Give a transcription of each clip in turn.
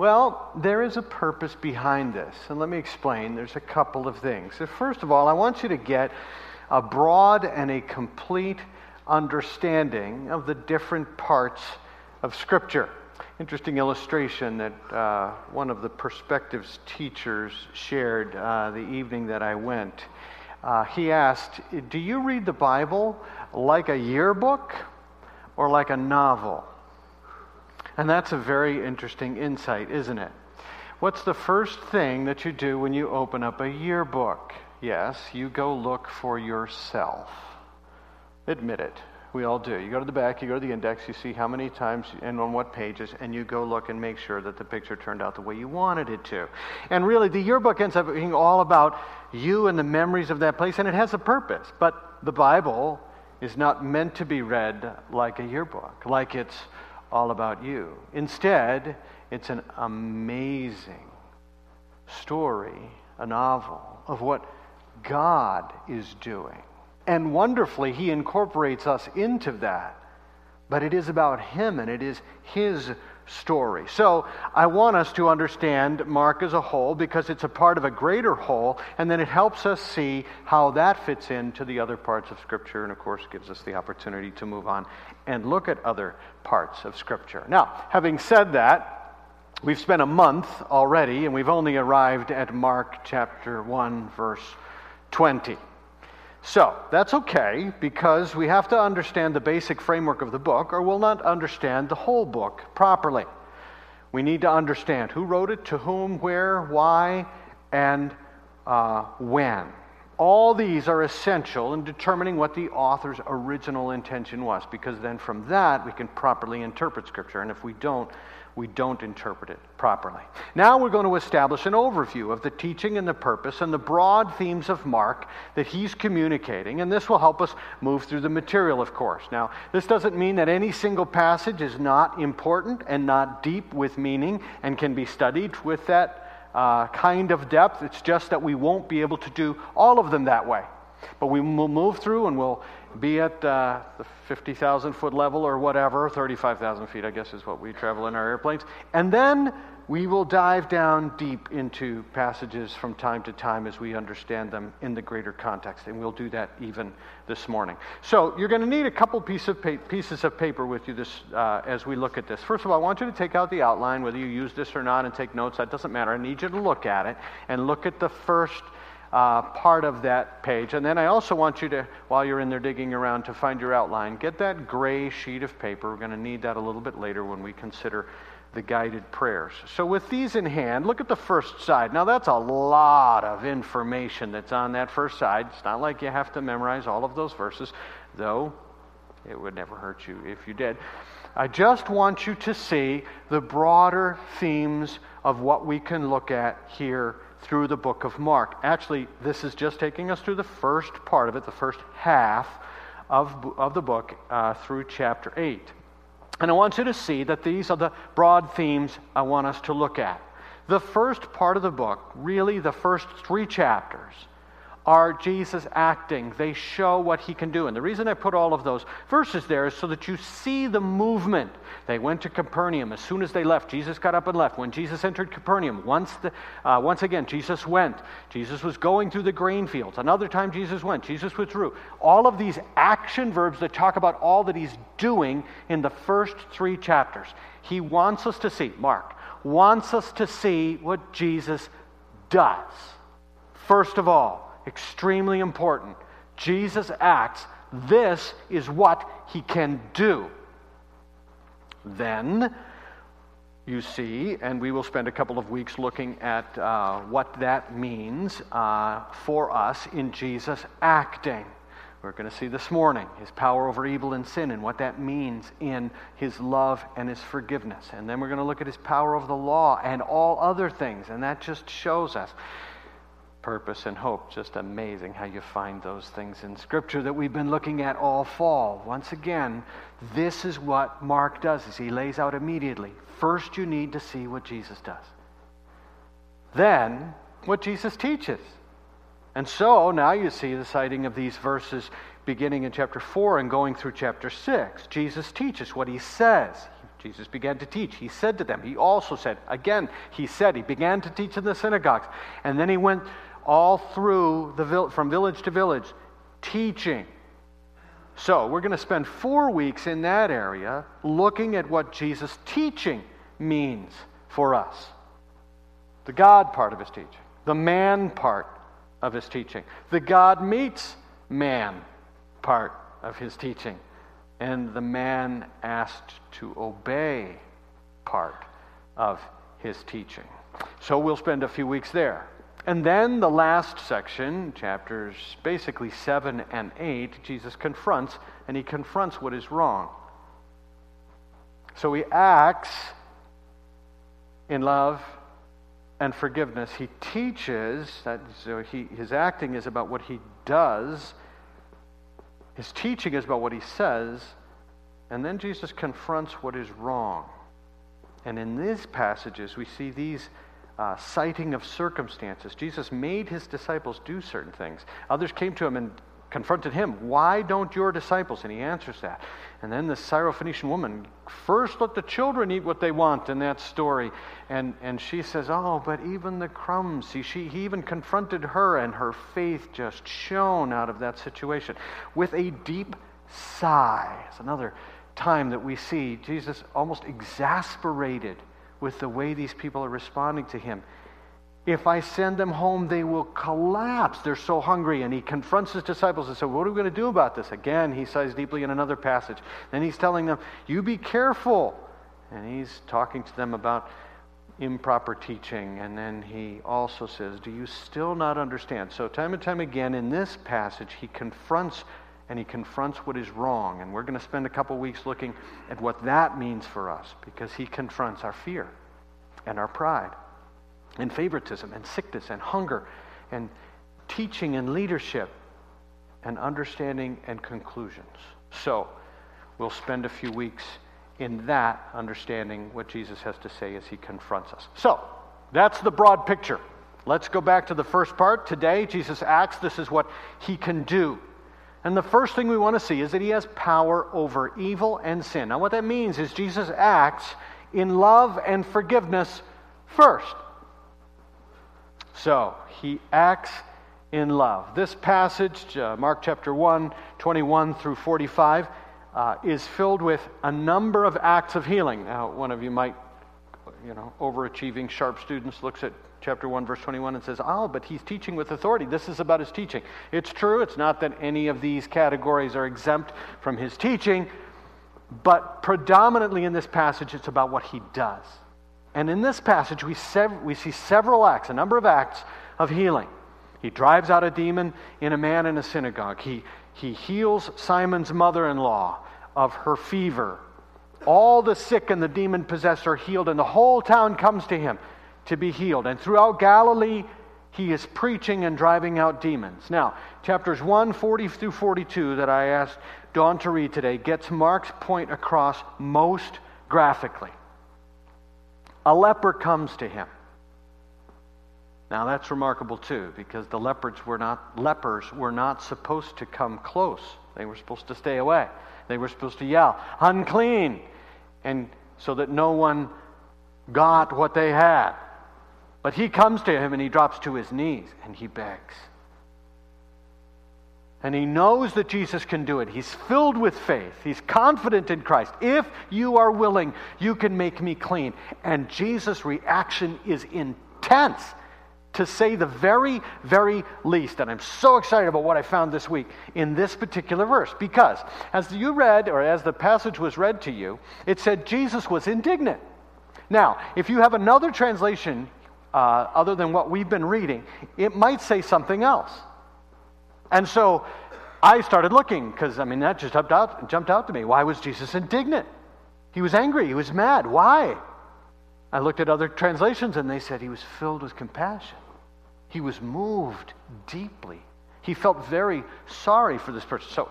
Well, there is a purpose behind this, and let me explain. There's a couple of things. First of all, I want you to get a broad and a complete understanding of the different parts of Scripture. Interesting illustration that uh, one of the perspectives teachers shared uh, the evening that I went. Uh, he asked, Do you read the Bible like a yearbook or like a novel? And that's a very interesting insight, isn't it? What's the first thing that you do when you open up a yearbook? Yes, you go look for yourself. Admit it. We all do. You go to the back, you go to the index, you see how many times and on what pages, and you go look and make sure that the picture turned out the way you wanted it to. And really, the yearbook ends up being all about you and the memories of that place, and it has a purpose. But the Bible is not meant to be read like a yearbook, like it's all about you. Instead, it's an amazing story, a novel of what God is doing and wonderfully, he incorporates us into that. But it is about him and it is his story. So I want us to understand Mark as a whole because it's a part of a greater whole, and then it helps us see how that fits into the other parts of Scripture, and of course gives us the opportunity to move on and look at other parts of Scripture. Now, having said that, we've spent a month already, and we've only arrived at Mark chapter 1, verse 20. So, that's okay because we have to understand the basic framework of the book or we'll not understand the whole book properly. We need to understand who wrote it, to whom, where, why, and uh, when. All these are essential in determining what the author's original intention was because then from that we can properly interpret Scripture. And if we don't, we don't interpret it properly. Now we're going to establish an overview of the teaching and the purpose and the broad themes of Mark that he's communicating, and this will help us move through the material, of course. Now, this doesn't mean that any single passage is not important and not deep with meaning and can be studied with that uh, kind of depth. It's just that we won't be able to do all of them that way. But we will move through and we'll be at uh, the 50,000 foot level or whatever, 35,000 feet, I guess, is what we travel in our airplanes. And then we will dive down deep into passages from time to time as we understand them in the greater context. And we'll do that even this morning. So you're going to need a couple piece of pa- pieces of paper with you this, uh, as we look at this. First of all, I want you to take out the outline, whether you use this or not, and take notes. That doesn't matter. I need you to look at it and look at the first uh, part of that page. And then I also want you to, while you're in there digging around to find your outline, get that gray sheet of paper. We're going to need that a little bit later when we consider the guided prayers. So, with these in hand, look at the first side. Now, that's a lot of information that's on that first side. It's not like you have to memorize all of those verses, though it would never hurt you if you did. I just want you to see the broader themes of what we can look at here through the book of Mark. Actually, this is just taking us through the first part of it, the first half of, of the book uh, through chapter 8. And I want you to see that these are the broad themes I want us to look at. The first part of the book, really the first three chapters, are Jesus acting. They show what he can do. And the reason I put all of those verses there is so that you see the movement. They went to Capernaum. As soon as they left, Jesus got up and left. When Jesus entered Capernaum, once, the, uh, once again, Jesus went. Jesus was going through the grain fields. Another time, Jesus went. Jesus withdrew. All of these action verbs that talk about all that he's doing in the first three chapters. He wants us to see, Mark, wants us to see what Jesus does. First of all, extremely important. Jesus acts. This is what he can do. Then, you see, and we will spend a couple of weeks looking at uh, what that means uh, for us in Jesus acting. We're going to see this morning his power over evil and sin and what that means in his love and his forgiveness. And then we're going to look at his power over the law and all other things. And that just shows us purpose and hope. Just amazing how you find those things in Scripture that we've been looking at all fall. Once again, this is what Mark does is he lays out immediately. First you need to see what Jesus does. Then what Jesus teaches. And so now you see the citing of these verses beginning in chapter 4 and going through chapter 6. Jesus teaches what he says. Jesus began to teach. He said to them, He also said, again, He said, He began to teach in the synagogues. And then He went all through the from village to village teaching. So we're going to spend four weeks in that area looking at what Jesus' teaching means for us the God part of His teaching, the man part of His teaching, the God meets man part of His teaching and the man asked to obey part of his teaching. So we'll spend a few weeks there. And then the last section, chapters basically 7 and 8, Jesus confronts, and he confronts what is wrong. So he acts in love and forgiveness. He teaches that so he, his acting is about what he does, his teaching is about what he says, and then Jesus confronts what is wrong. And in these passages, we see these uh, citing of circumstances. Jesus made his disciples do certain things. Others came to him and confronted him, Why don't your disciples? And he answers that. And then the Syrophoenician woman, first let the children eat what they want in that story. And, and she says, Oh, but even the crumbs. See, she, he even confronted her, and her faith just shone out of that situation with a deep sigh. It's another time that we see Jesus almost exasperated with the way these people are responding to him. If I send them home, they will collapse. They're so hungry. And he confronts his disciples and says, What are we going to do about this? Again, he sighs deeply in another passage. Then he's telling them, You be careful. And he's talking to them about improper teaching. And then he also says, Do you still not understand? So, time and time again in this passage, he confronts and he confronts what is wrong. And we're going to spend a couple weeks looking at what that means for us because he confronts our fear and our pride and favoritism and sickness and hunger and teaching and leadership and understanding and conclusions. So, we'll spend a few weeks in that understanding what Jesus has to say as he confronts us. So, that's the broad picture. Let's go back to the first part. Today, Jesus acts. This is what he can do. And the first thing we want to see is that he has power over evil and sin. Now, what that means is Jesus acts in love and forgiveness first. So, he acts in love. This passage, uh, Mark chapter 1, 21 through 45, uh, is filled with a number of acts of healing. Now, one of you might, you know, overachieving, sharp students looks at chapter 1, verse 21, and says, Oh, but he's teaching with authority. This is about his teaching. It's true. It's not that any of these categories are exempt from his teaching, but predominantly in this passage, it's about what he does. And in this passage, we, sev- we see several acts, a number of acts of healing. He drives out a demon in a man in a synagogue. He, he heals Simon's mother in law of her fever. All the sick and the demon possessed are healed, and the whole town comes to him to be healed. And throughout Galilee, he is preaching and driving out demons. Now, chapters 1, 40 through 42 that I asked Dawn to read today gets Mark's point across most graphically. A leper comes to him. Now that's remarkable too, because the leopards were not lepers were not supposed to come close. They were supposed to stay away. They were supposed to yell, unclean, and so that no one got what they had. But he comes to him and he drops to his knees and he begs. And he knows that Jesus can do it. He's filled with faith. He's confident in Christ. If you are willing, you can make me clean. And Jesus' reaction is intense, to say the very, very least. And I'm so excited about what I found this week in this particular verse. Because as you read, or as the passage was read to you, it said Jesus was indignant. Now, if you have another translation uh, other than what we've been reading, it might say something else. And so I started looking because, I mean, that just jumped out, jumped out to me. Why was Jesus indignant? He was angry. He was mad. Why? I looked at other translations and they said he was filled with compassion. He was moved deeply. He felt very sorry for this person. So,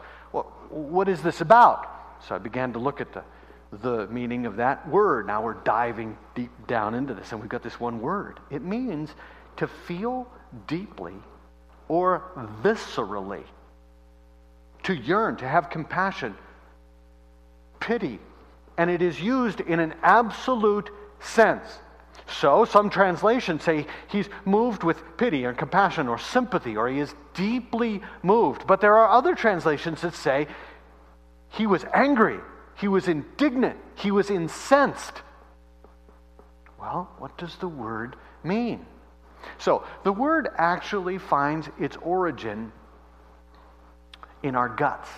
what is this about? So I began to look at the the meaning of that word. Now we're diving deep down into this, and we've got this one word. It means to feel deeply or viscerally, to yearn, to have compassion, pity, and it is used in an absolute sense. So, some translations say he's moved with pity or compassion or sympathy, or he is deeply moved. But there are other translations that say he was angry, he was indignant, he was incensed. Well, what does the word mean? So, the word actually finds its origin in our guts,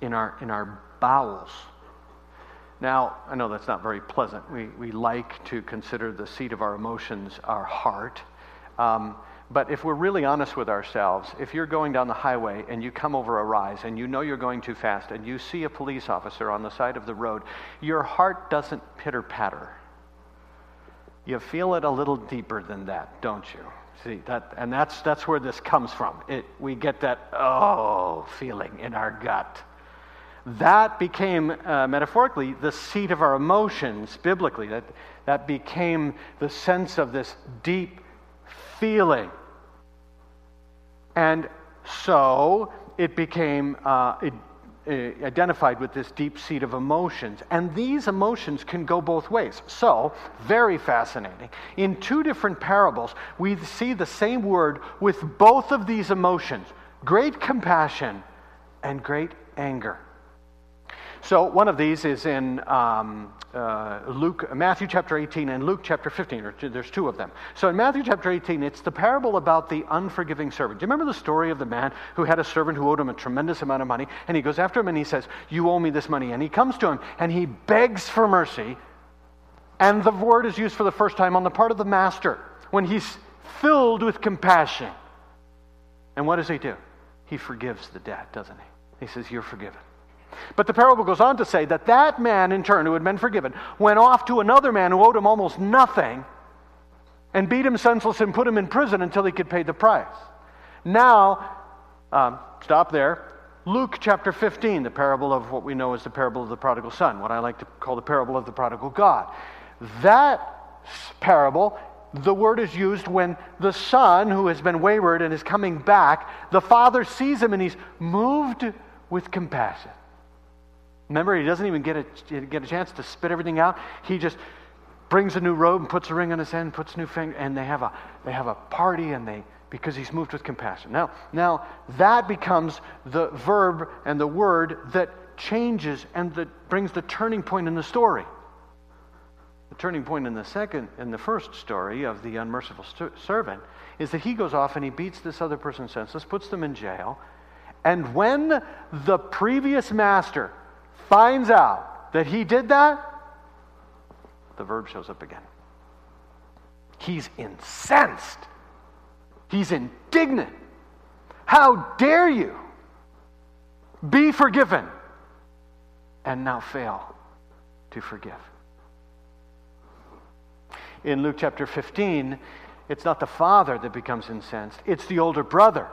in our, in our bowels. Now, I know that's not very pleasant. We, we like to consider the seat of our emotions our heart. Um, but if we're really honest with ourselves, if you're going down the highway and you come over a rise and you know you're going too fast and you see a police officer on the side of the road, your heart doesn't pitter patter. You feel it a little deeper than that, don't you? See, that, and that's, that's where this comes from. It, we get that, oh, feeling in our gut that became uh, metaphorically the seat of our emotions biblically that, that became the sense of this deep feeling and so it became uh, it, uh, identified with this deep seat of emotions. And these emotions can go both ways. So very fascinating. In two different parables we see the same word with both of these emotions great compassion and great anger so one of these is in um, uh, Luke, Matthew chapter 18 and Luke chapter 15. Or there's two of them. So in Matthew chapter 18, it's the parable about the unforgiving servant. Do you remember the story of the man who had a servant who owed him a tremendous amount of money? And he goes after him and he says, You owe me this money. And he comes to him and he begs for mercy. And the word is used for the first time on the part of the master when he's filled with compassion. And what does he do? He forgives the debt, doesn't he? He says, You're forgiven. But the parable goes on to say that that man, in turn, who had been forgiven, went off to another man who owed him almost nothing and beat him senseless and put him in prison until he could pay the price. Now, um, stop there. Luke chapter 15, the parable of what we know as the parable of the prodigal son, what I like to call the parable of the prodigal God. That parable, the word is used when the son who has been wayward and is coming back, the father sees him and he's moved with compassion. Remember, he doesn't even get a, get a chance to spit everything out. He just brings a new robe and puts a ring on his hand, puts a new finger, and they have a, they have a party and they, because he's moved with compassion. Now, now that becomes the verb and the word that changes and that brings the turning point in the story. The turning point in the second, in the first story of the unmerciful st- servant is that he goes off and he beats this other person senseless, puts them in jail, and when the previous master finds out that he did that, the verb shows up again. He's incensed. He's indignant. How dare you be forgiven and now fail to forgive? In Luke chapter 15, it's not the father that becomes incensed, it's the older brother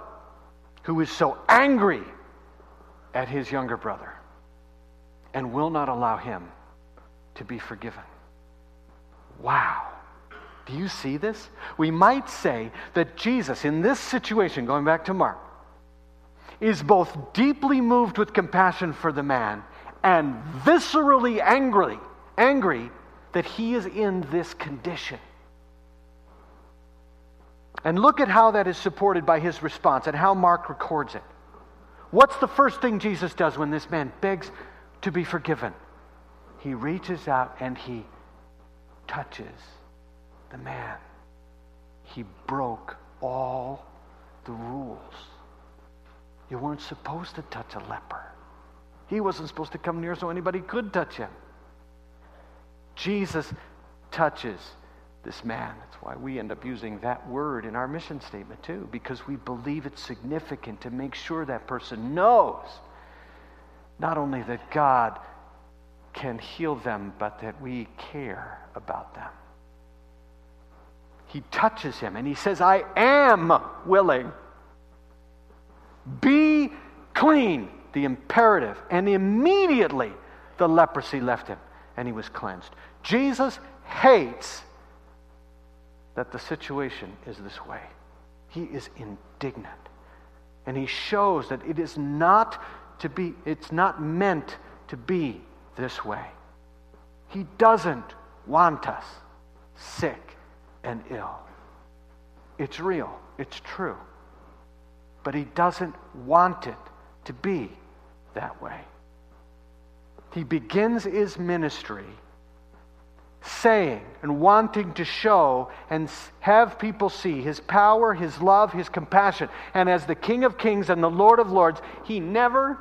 who is so angry at his younger brother and will not allow him to be forgiven. Wow. Do you see this? We might say that Jesus, in this situation, going back to Mark, is both deeply moved with compassion for the man and viscerally angry, angry that he is in this condition. And look at how that is supported by his response and how Mark records it. What's the first thing Jesus does when this man begs to be forgiven. He reaches out and he touches the man. He broke all the rules. You weren't supposed to touch a leper. He wasn't supposed to come near so anybody could touch him. Jesus touches this man. That's why we end up using that word in our mission statement too, because we believe it's significant to make sure that person knows not only that God can heal them, but that we care about them. He touches him and he says, I am willing. Be clean, the imperative. And immediately the leprosy left him and he was cleansed. Jesus hates that the situation is this way. He is indignant. And he shows that it is not to be, it's not meant to be this way. He doesn't want us sick and ill. It's real, it's true. But He doesn't want it to be that way. He begins his ministry saying and wanting to show and have people see his power, his love, his compassion. And as the King of Kings and the Lord of Lords, he never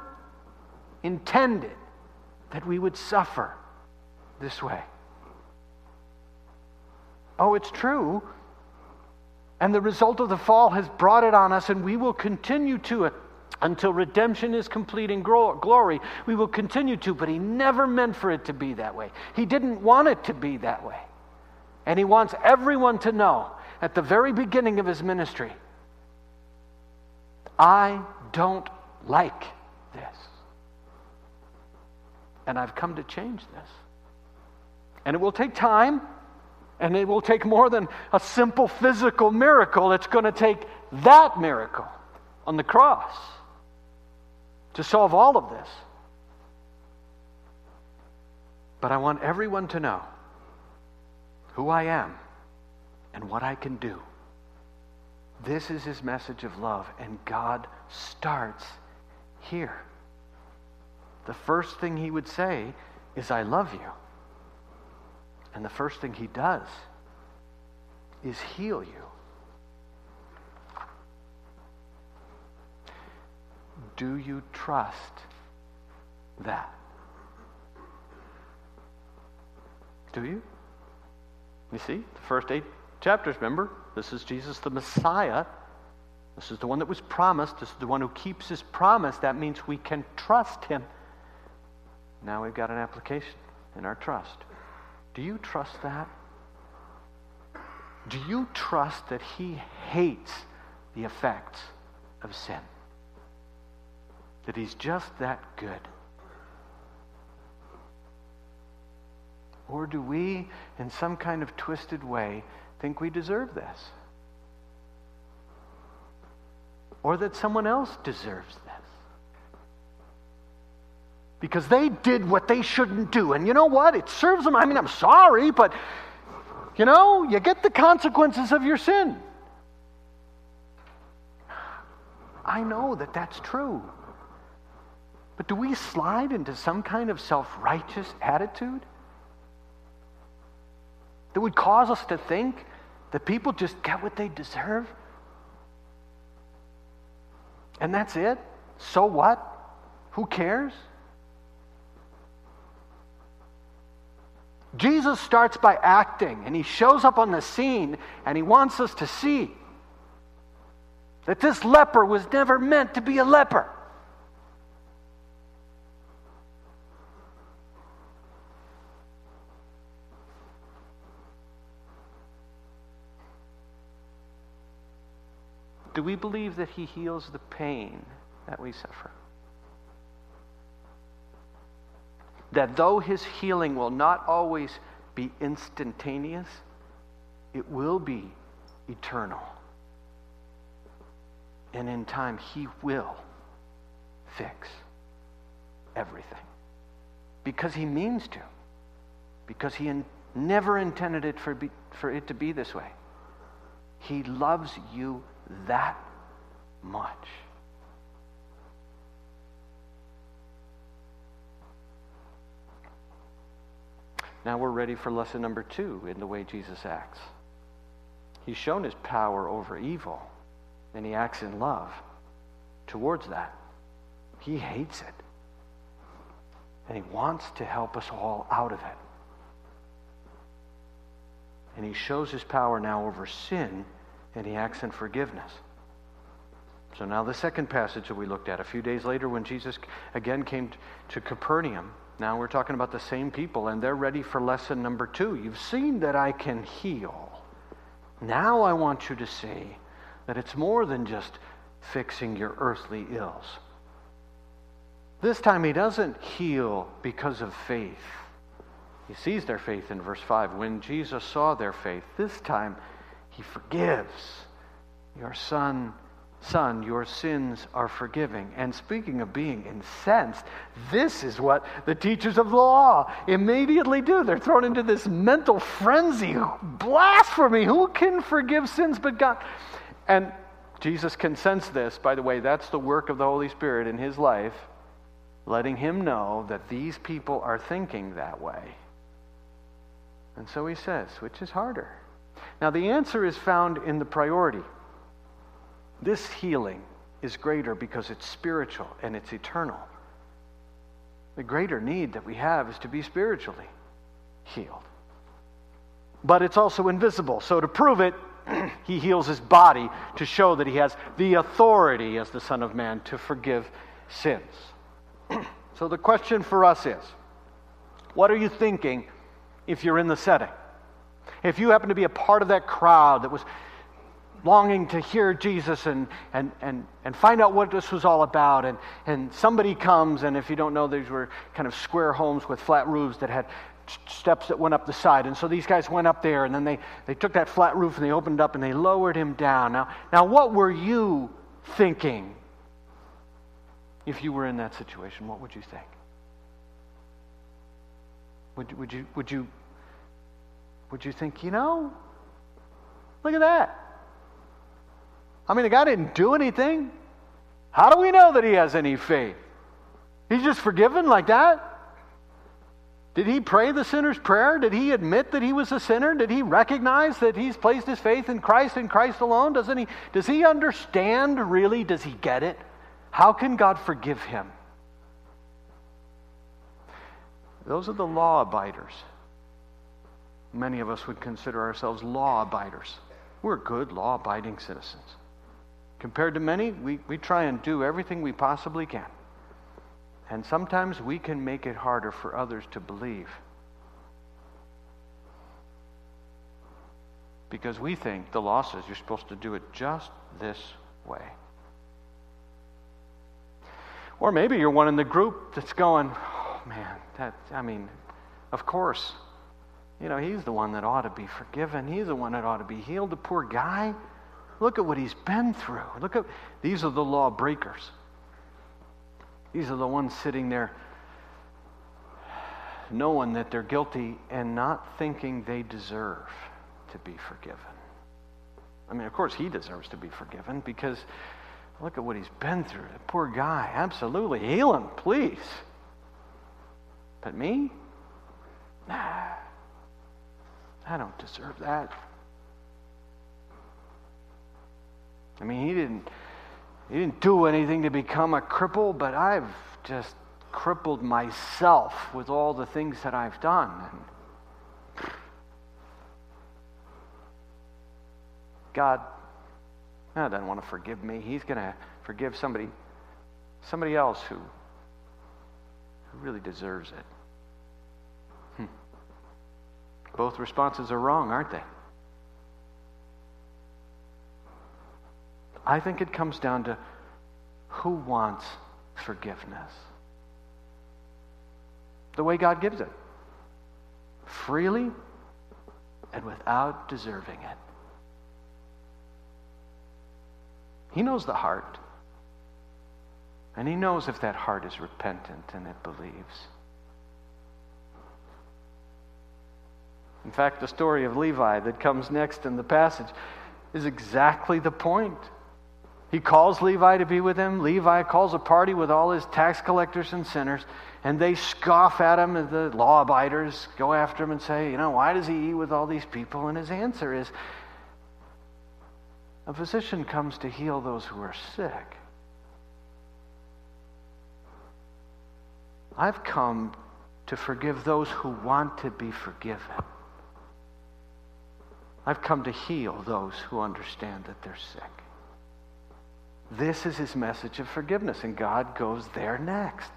intended that we would suffer this way. Oh, it's true. And the result of the fall has brought it on us, and we will continue to until redemption is complete in glory. We will continue to, but He never meant for it to be that way. He didn't want it to be that way. And He wants everyone to know at the very beginning of His ministry I don't like this. And I've come to change this. And it will take time, and it will take more than a simple physical miracle. It's going to take that miracle on the cross to solve all of this. But I want everyone to know who I am and what I can do. This is his message of love, and God starts here. The first thing he would say is, I love you. And the first thing he does is heal you. Do you trust that? Do you? You see, the first eight chapters, remember? This is Jesus the Messiah. This is the one that was promised. This is the one who keeps his promise. That means we can trust him. Now we've got an application in our trust. Do you trust that? Do you trust that He hates the effects of sin? That He's just that good? Or do we, in some kind of twisted way, think we deserve this? Or that someone else deserves this? because they did what they shouldn't do. And you know what? It serves them. I mean, I'm sorry, but you know, you get the consequences of your sin. I know that that's true. But do we slide into some kind of self righteous attitude that would cause us to think that people just get what they deserve? And that's it? So what? Who cares? Jesus starts by acting, and he shows up on the scene, and he wants us to see that this leper was never meant to be a leper. Do we believe that he heals the pain that we suffer? that though his healing will not always be instantaneous, it will be eternal. And in time, he will fix everything. Because he means to. Because he in, never intended it for, be, for it to be this way. He loves you that much. Now we're ready for lesson number two in the way Jesus acts. He's shown his power over evil, and he acts in love towards that. He hates it. And he wants to help us all out of it. And he shows his power now over sin, and he acts in forgiveness. So now the second passage that we looked at a few days later when Jesus again came to Capernaum now we're talking about the same people, and they're ready for lesson number two. You've seen that I can heal. Now I want you to see that it's more than just fixing your earthly ills. This time he doesn't heal because of faith. He sees their faith in verse 5. When Jesus saw their faith, this time he forgives. Your son Son, your sins are forgiving. And speaking of being incensed, this is what the teachers of the law immediately do. They're thrown into this mental frenzy. Blasphemy! Who can forgive sins but God? And Jesus can sense this. By the way, that's the work of the Holy Spirit in his life, letting him know that these people are thinking that way. And so he says, which is harder? Now, the answer is found in the priority. This healing is greater because it's spiritual and it's eternal. The greater need that we have is to be spiritually healed. But it's also invisible. So, to prove it, he heals his body to show that he has the authority as the Son of Man to forgive sins. so, the question for us is what are you thinking if you're in the setting? If you happen to be a part of that crowd that was longing to hear Jesus and, and, and, and find out what this was all about. And, and somebody comes, and if you don't know, these were kind of square homes with flat roofs that had steps that went up the side. And so these guys went up there, and then they, they took that flat roof and they opened it up and they lowered him down. Now, now, what were you thinking if you were in that situation? What would you think? Would, would, you, would, you, would you think, you know, look at that? I mean, the guy didn't do anything. How do we know that he has any faith? He's just forgiven like that? Did he pray the sinner's prayer? Did he admit that he was a sinner? Did he recognize that he's placed his faith in Christ and Christ alone? Doesn't he, does he understand really? Does he get it? How can God forgive him? Those are the law abiders. Many of us would consider ourselves law abiders. We're good, law abiding citizens. Compared to many, we, we try and do everything we possibly can. And sometimes we can make it harder for others to believe. Because we think the law says you're supposed to do it just this way. Or maybe you're one in the group that's going, oh man, that, I mean, of course. You know, he's the one that ought to be forgiven. He's the one that ought to be healed. The poor guy. Look at what he's been through. Look at these are the lawbreakers. These are the ones sitting there knowing that they're guilty and not thinking they deserve to be forgiven. I mean, of course, he deserves to be forgiven because look at what he's been through. The poor guy. Absolutely. Heal him, please. But me? Nah. I don't deserve that. I mean, he didn't, he didn't do anything to become a cripple, but I've just crippled myself with all the things that I've done. And God, God doesn't want to forgive me. He's going to forgive somebody, somebody else who, who really deserves it. Hmm. Both responses are wrong, aren't they? I think it comes down to who wants forgiveness. The way God gives it freely and without deserving it. He knows the heart. And he knows if that heart is repentant and it believes. In fact, the story of Levi that comes next in the passage is exactly the point. He calls Levi to be with him. Levi calls a party with all his tax collectors and sinners, and they scoff at him, and the law abiders go after him and say, You know, why does he eat with all these people? And his answer is, A physician comes to heal those who are sick. I've come to forgive those who want to be forgiven. I've come to heal those who understand that they're sick. This is his message of forgiveness, and God goes there next.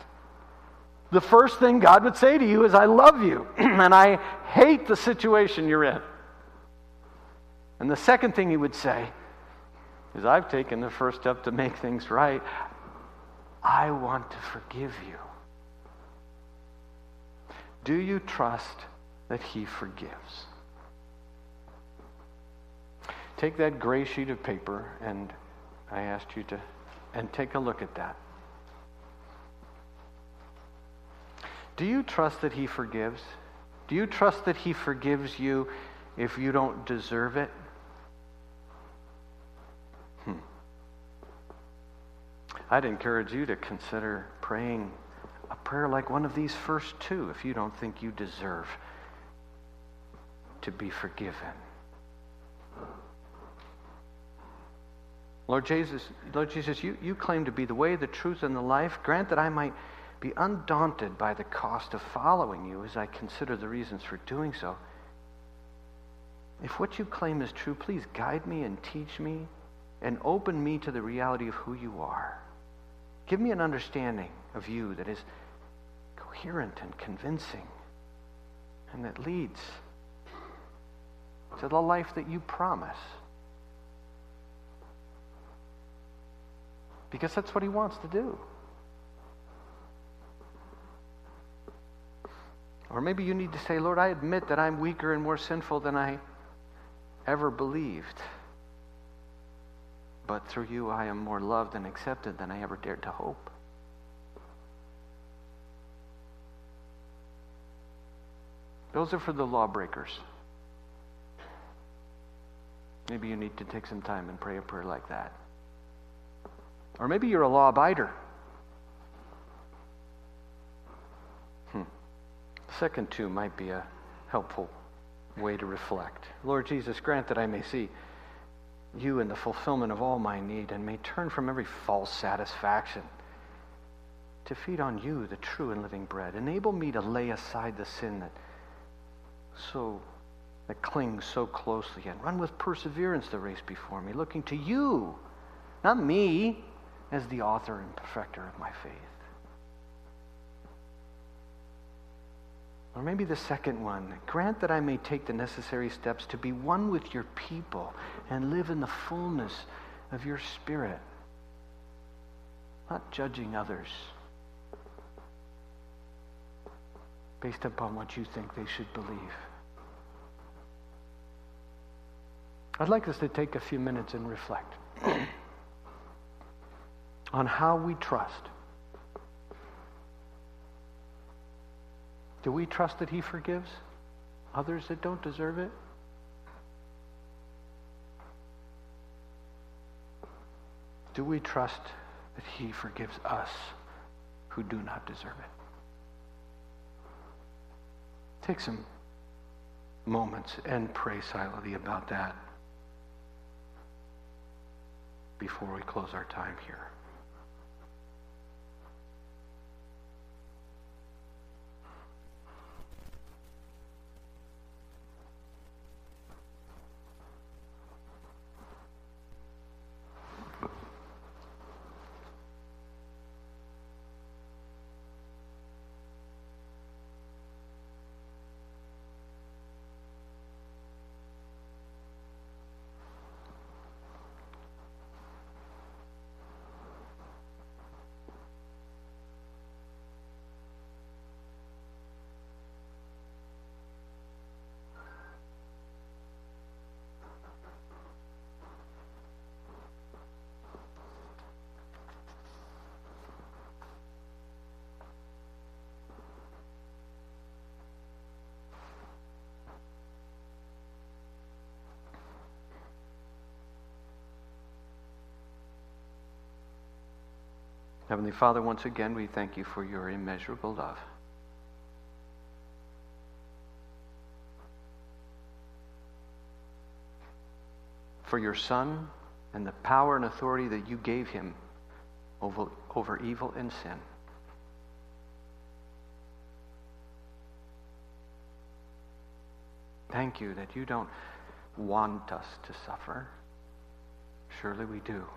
The first thing God would say to you is, I love you, and I hate the situation you're in. And the second thing he would say is, I've taken the first step to make things right. I want to forgive you. Do you trust that he forgives? Take that gray sheet of paper and I asked you to, and take a look at that. Do you trust that He forgives? Do you trust that He forgives you if you don't deserve it? Hmm. I'd encourage you to consider praying a prayer like one of these first two if you don't think you deserve to be forgiven. Lord Jesus, Lord Jesus, you, you claim to be the way, the truth, and the life. Grant that I might be undaunted by the cost of following you as I consider the reasons for doing so. If what you claim is true, please guide me and teach me and open me to the reality of who you are. Give me an understanding of you that is coherent and convincing and that leads to the life that you promise. Because that's what he wants to do. Or maybe you need to say, Lord, I admit that I'm weaker and more sinful than I ever believed. But through you, I am more loved and accepted than I ever dared to hope. Those are for the lawbreakers. Maybe you need to take some time and pray a prayer like that. Or maybe you're a law abider. Hmm. Second two might be a helpful way to reflect. Lord Jesus, grant that I may see you in the fulfillment of all my need and may turn from every false satisfaction to feed on you, the true and living bread. Enable me to lay aside the sin that so that clings so closely and run with perseverance the race before me, looking to you, not me, as the author and perfecter of my faith. Or maybe the second one grant that I may take the necessary steps to be one with your people and live in the fullness of your spirit, not judging others based upon what you think they should believe. I'd like us to take a few minutes and reflect on how we trust. Do we trust that He forgives others that don't deserve it? Do we trust that He forgives us who do not deserve it? Take some moments and pray silently about that before we close our time here. Heavenly Father, once again, we thank you for your immeasurable love. For your Son and the power and authority that you gave him over, over evil and sin. Thank you that you don't want us to suffer. Surely we do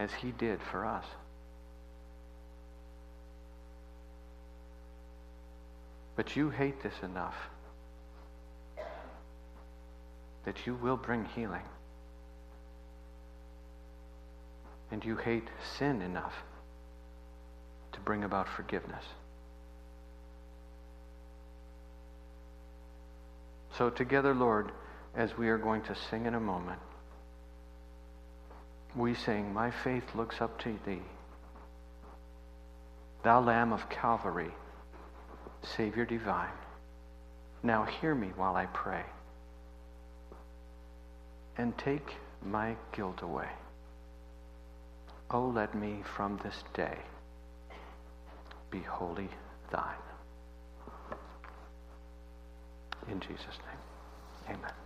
as he did for us. But you hate this enough that you will bring healing. And you hate sin enough to bring about forgiveness. So, together, Lord, as we are going to sing in a moment, we sing, My faith looks up to thee. Thou Lamb of Calvary, Savior divine, now hear me while I pray, and take my guilt away. Oh, let me from this day be wholly thine. In Jesus' name, amen.